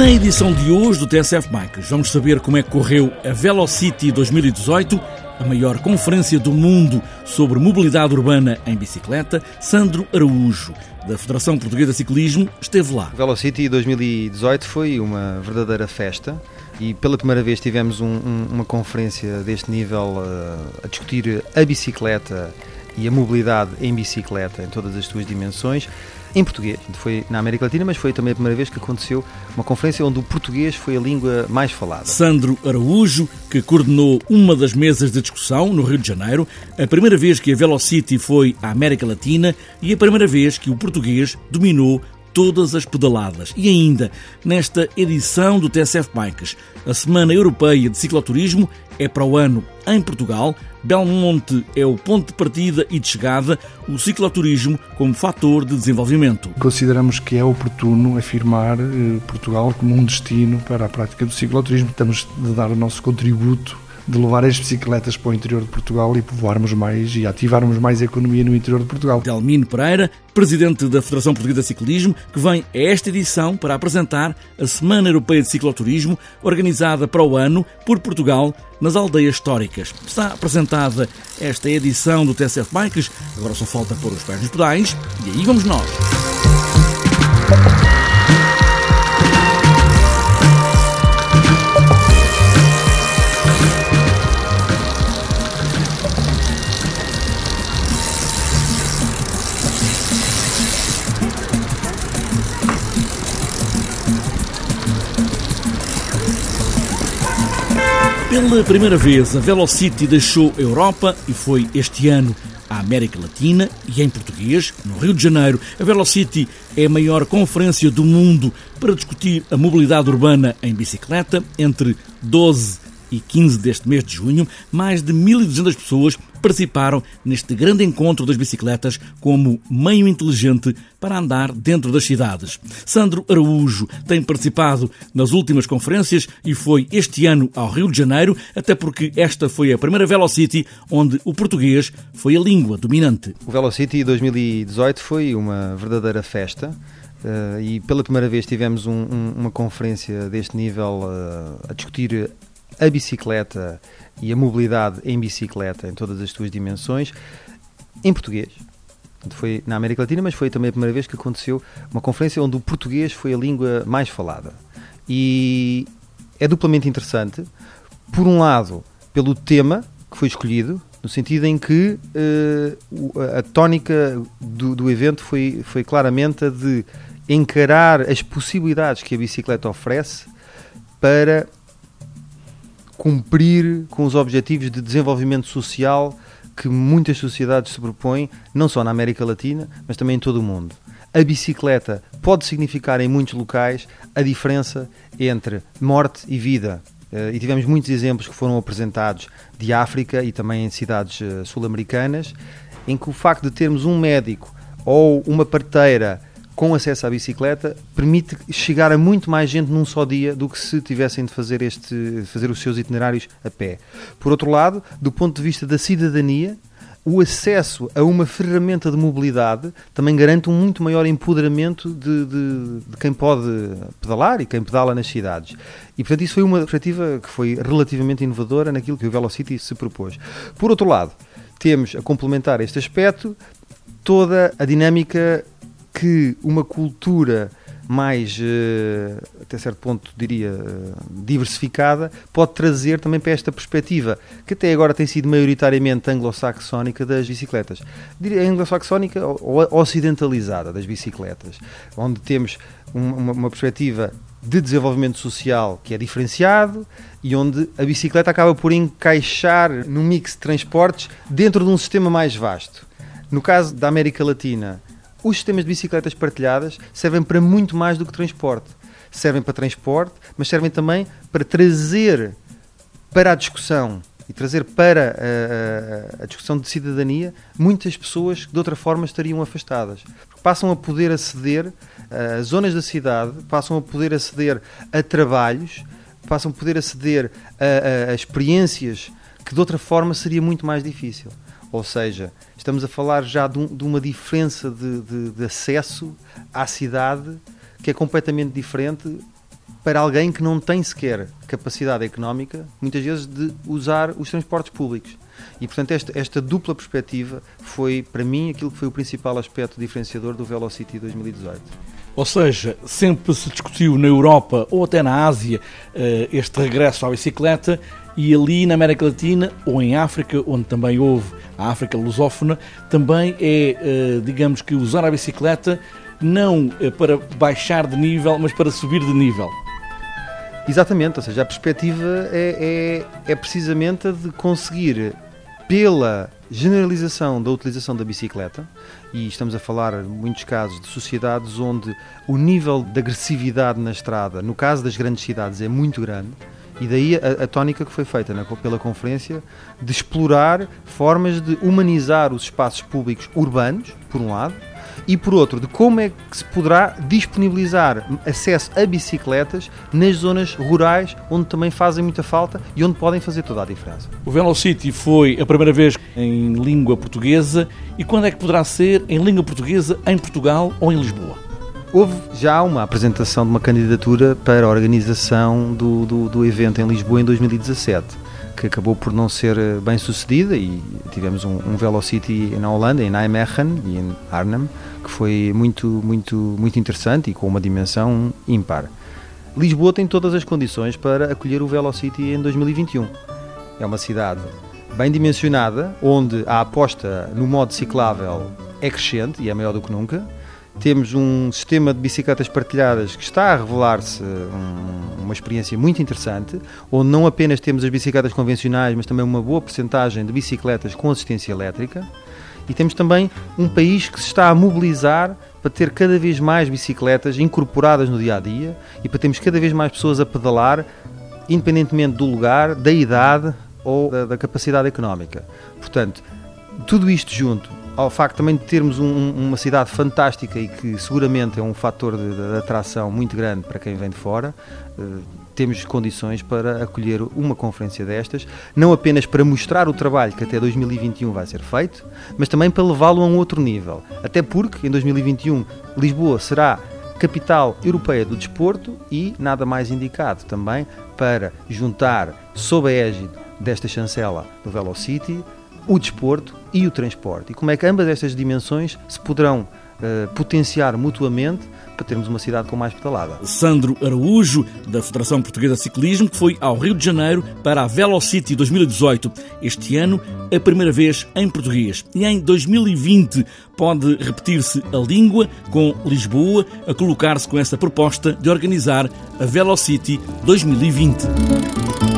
Na edição de hoje do TSF Bikes, vamos saber como é que correu a Velocity 2018, a maior conferência do mundo sobre mobilidade urbana em bicicleta. Sandro Araújo, da Federação Portuguesa de Ciclismo, esteve lá. Velocity 2018 foi uma verdadeira festa e pela primeira vez tivemos um, um, uma conferência deste nível uh, a discutir a bicicleta e a mobilidade em bicicleta em todas as suas dimensões em português. Foi na América Latina, mas foi também a primeira vez que aconteceu uma conferência onde o português foi a língua mais falada. Sandro Araújo, que coordenou uma das mesas de discussão no Rio de Janeiro, a primeira vez que a Velocity foi à América Latina e a primeira vez que o português dominou todas as pedaladas. E ainda, nesta edição do TSF Bikes, a Semana Europeia de Cicloturismo é para o ano em Portugal. Belmonte é o ponto de partida e de chegada, o cicloturismo como fator de desenvolvimento. Consideramos que é oportuno afirmar eh, Portugal como um destino para a prática do cicloturismo. Estamos de dar o nosso contributo de levar as bicicletas para o interior de Portugal e povoarmos mais e ativarmos mais a economia no interior de Portugal. Delmino Pereira, presidente da Federação Portuguesa de Ciclismo, que vem a esta edição para apresentar a Semana Europeia de Cicloturismo, organizada para o ano por Portugal nas aldeias históricas. Está apresentada esta edição do TSF Bikes, agora só falta pôr os pés nos pedais e aí vamos nós. Pela primeira vez, a Velocity deixou a Europa e foi este ano à América Latina e em português, no Rio de Janeiro. A Velocity é a maior conferência do mundo para discutir a mobilidade urbana em bicicleta entre 12 e 15 deste mês de junho, mais de 1.200 pessoas participaram neste grande encontro das bicicletas como meio inteligente para andar dentro das cidades. Sandro Araújo tem participado nas últimas conferências e foi este ano ao Rio de Janeiro, até porque esta foi a primeira Velocity onde o português foi a língua dominante. O Velocity 2018 foi uma verdadeira festa. Uh, e pela primeira vez tivemos um, um, uma conferência deste nível uh, a discutir a bicicleta e a mobilidade em bicicleta em todas as suas dimensões em português. Foi na América Latina, mas foi também a primeira vez que aconteceu uma conferência onde o português foi a língua mais falada. E é duplamente interessante, por um lado, pelo tema que foi escolhido, no sentido em que uh, a tónica do, do evento foi, foi claramente a de encarar as possibilidades que a bicicleta oferece para cumprir com os objetivos de desenvolvimento social que muitas sociedades se propõem, não só na América Latina, mas também em todo o mundo. A bicicleta pode significar em muitos locais a diferença entre morte e vida. Eh, e tivemos muitos exemplos que foram apresentados de África e também em cidades eh, sul-americanas, em que o facto de termos um médico ou uma parteira com acesso à bicicleta permite chegar a muito mais gente num só dia do que se tivessem de fazer, este, fazer os seus itinerários a pé. Por outro lado, do ponto de vista da cidadania, o acesso a uma ferramenta de mobilidade também garante um muito maior empoderamento de, de, de, quem pode pedalar e quem pedala nas cidades. E, portanto, isso foi uma perspectiva que foi relativamente inovadora naquilo que o Velocity se propôs. Por outro lado, temos a complementar este aspecto toda a dinâmica que uma cultura mais, eh, até certo ponto, diria, eh, diversificada, pode trazer também para esta perspectiva, que até agora tem sido maioritariamente anglo-saxónica das bicicletas. Diria anglo-saxónica ou ocidentalizada das bicicletas, onde temos uma, uma perspectiva de desenvolvimento social que é diferenciado e onde a bicicleta acaba por encaixar no mix de transportes dentro de um sistema mais vasto. No caso da América Latina, os sistemas de bicicletas partilhadas servem para muito mais do que transporte. Servem para transporte, mas servem também para trazer para a discussão e trazer para a, a, a, discussão de cidadania muitas pessoas que de outra forma estariam afastadas. Porque passam a poder aceder a zonas da cidade, passam a poder aceder a trabalhos, passam a poder aceder a, a experiências que de outra forma seria muito mais difícil. Ou seja, estamos a falar já de, um, de uma diferença de, de, de, acesso à cidade que é completamente diferente para alguém que não tem sequer capacidade económica, muitas vezes, de usar os transportes públicos. E, portanto, esta, esta dupla perspectiva foi, para mim, aquilo que foi o principal aspecto diferenciador do Velocity 2018. Ou seja, sempre se discutiu na Europa ou até na Ásia eh, este regresso à bicicleta e ali na América Latina ou em África, onde também houve a África lusófona, também é, eh, digamos que, usar a bicicleta não eh, para baixar de nível, mas para subir de nível. Exatamente, ou seja, a perspectiva é, é, é precisamente a de conseguir, pela generalização da utilização da bicicleta, e estamos a falar, em muitos casos, de sociedades onde o nível de agressividade na estrada, no caso das grandes cidades, é muito grande, e daí a, a tónica que foi feita na, pela conferência de explorar formas de humanizar os espaços públicos urbanos, por um lado, e por outro, de como é que se poderá disponibilizar acesso a bicicletas nas zonas rurais, onde também fazem muita falta e onde podem fazer toda a diferença. O Velocity foi a primeira vez em língua portuguesa e quando é que poderá ser em língua portuguesa em Portugal ou em Lisboa? Houve já uma apresentação de uma candidatura para a organização do, do, do evento em Lisboa em 2017 que acabou por não ser eh, bem sucedida e tivemos um, um Velocity na Holanda, em Nijmegen e em Arnhem, que foi muito, muito, muito interessante e com uma dimensão ímpar. Lisboa tem todas as condições para acolher o Velocity em 2021. É uma cidade bem dimensionada, onde a aposta no modo ciclável é crescente e é maior do que nunca temos um sistema de bicicletas partilhadas que está a revelar-se um, uma experiência muito interessante, onde não apenas temos as bicicletas convencionais, mas também uma boa porcentagem de bicicletas com assistência elétrica. E temos também um país que se está a mobilizar para ter cada vez mais bicicletas incorporadas no dia a dia e para termos cada vez mais pessoas a pedalar, independentemente do lugar, da idade ou da, da capacidade económica. Portanto, tudo isto junto ao facto também de termos um, uma cidade fantástica e que seguramente é um fator de, de atração muito grande para quem vem de fora, uh, temos condições para acolher uma conferência destas, não apenas para mostrar o trabalho que até 2021 vai ser feito, mas também para levá-lo a um outro nível. Até porque em 2021 Lisboa será capital europeia do desporto e nada mais indicado também para juntar sob a égide desta chancela do Velocity o desporto e o transporte. E como é que ambas estas dimensões se poderão uh, potenciar mutuamente para termos uma cidade com mais pedalada. Sandro Araújo, da Federação Portuguesa de Ciclismo, que foi ao Rio de Janeiro para a Velocity 2018. Este ano, a primeira vez em português. E em 2020 pode repetir-se a língua, com Lisboa a colocar-se com essa proposta de organizar a Velocity 2020.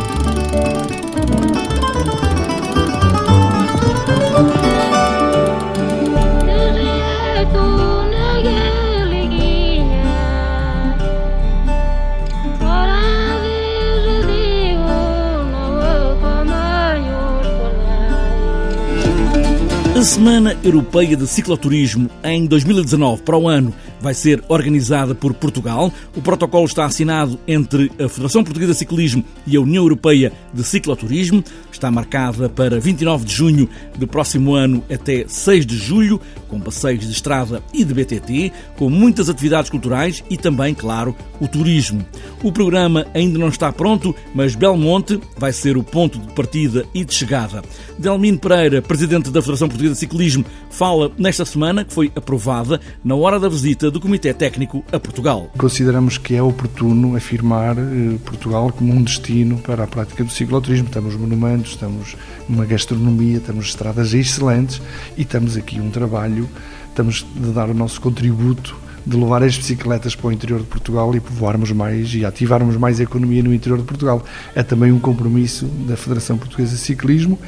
A Semana Europeia de Cicloturismo em 2019 para o ano vai ser organizada por Portugal. O protocolo está assinado entre a Federação Portuguesa de Ciclismo e a União Europeia de Cicloturismo. Está marcada para 29 de junho do próximo ano até 6 de julho, com passeios de estrada e de BTT, com muitas atividades culturais e também, claro, o turismo. O programa ainda não está pronto, mas Belmonte vai ser o ponto de partida e de chegada. Delmino Pereira, presidente da Federação Portuguesa de Ciclismo, fala nesta semana que foi aprovada na hora da visita do Comitê Técnico a Portugal. Consideramos que é oportuno afirmar eh, Portugal como um destino para a prática do cicloturismo. Temos monumentos, temos uma gastronomia, temos estradas excelentes e temos aqui um trabalho, estamos de dar o nosso contributo de levar as bicicletas para o interior de Portugal e povoarmos mais e ativarmos mais a economia no interior de Portugal. É também um compromisso da Federação Portuguesa de Ciclismo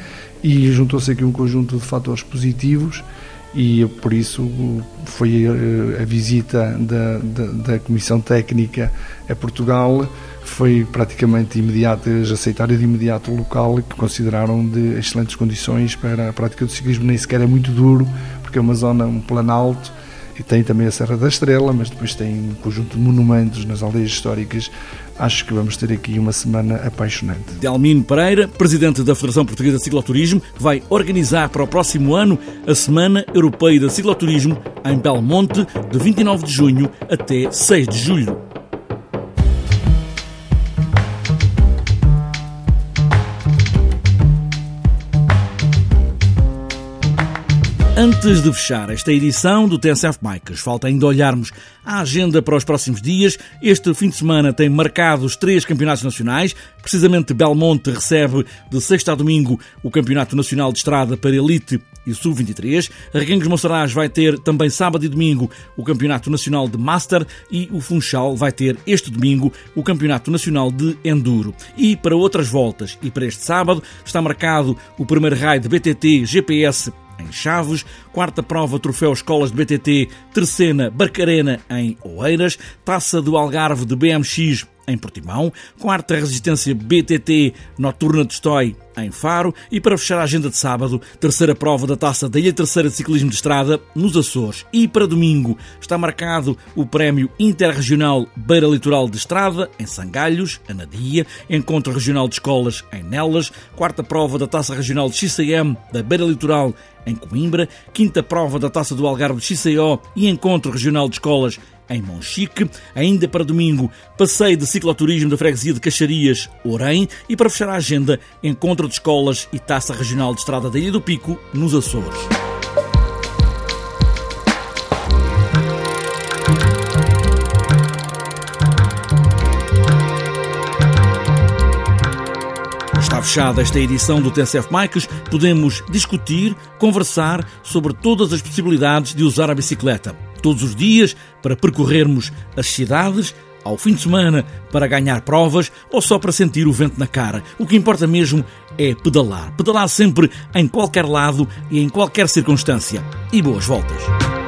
e juntou-se aqui um conjunto de fatores positivos e por isso foi a, a visita da, da, da, Comissão Técnica a Portugal foi praticamente imediata, aceitaram de imediato o local que consideraram de excelentes condições para a prática do ciclismo, nem sequer é muito duro, porque é uma zona, um planalto, e tem também a Serra da Estrela, mas depois tem um conjunto de monumentos nas aldeias históricas. Acho que vamos ter aqui uma semana apaixonante. Delmino Pereira, presidente da Federação Portuguesa de Cicloturismo, vai organizar para o próximo ano a Semana Europeia de Cicloturismo em Belmonte, de 29 de junho até 6 de julho. Antes de fechar esta edição do TSF Bikes, falta ainda olharmos a agenda para os próximos dias. Este fim de semana tem marcado os três campeonatos nacionais. Precisamente Belmonte recebe de sexta a domingo o Campeonato Nacional de Estrada para Elite e Sub-23. Reguengos Monsaraz vai ter também sábado e domingo o Campeonato Nacional de Master e o Funchal vai ter este domingo o Campeonato Nacional de Enduro. E para outras voltas e para este sábado está marcado o primeiro raio de BTT GPS em Chaves, quarta prova Troféu Escolas de BTT, terceira Barcarena em Oeiras, Taça do Algarve de BMX em Portimão, quarta resistência BTT Noturna de Stoi em Faro e para fechar a agenda de sábado, terceira prova da taça da Ilha Terceira de Ciclismo de Estrada nos Açores. E para domingo está marcado o prémio interregional Beira Litoral de Estrada em Sangalhos, Anadia, encontro regional de escolas em Nelas, quarta prova da taça regional de XCM da Beira Litoral em Coimbra, quinta prova da taça do Algarve de XCO e encontro regional de escolas em Monchique. Ainda para domingo, passeio de cicloturismo da freguesia de Caxarias, Orém. E para fechar a agenda, encontro de escolas e taça regional de estrada da Ilha do Pico, nos Açores. Está fechada esta edição do TSF Bikes. Podemos discutir, conversar sobre todas as possibilidades de usar a bicicleta todos os dias para percorrermos as cidades, ao fim de semana para ganhar provas ou só para sentir o vento na cara. O que importa mesmo é pedalar. Pedalar sempre em qualquer lado e em qualquer circunstância. E boas voltas!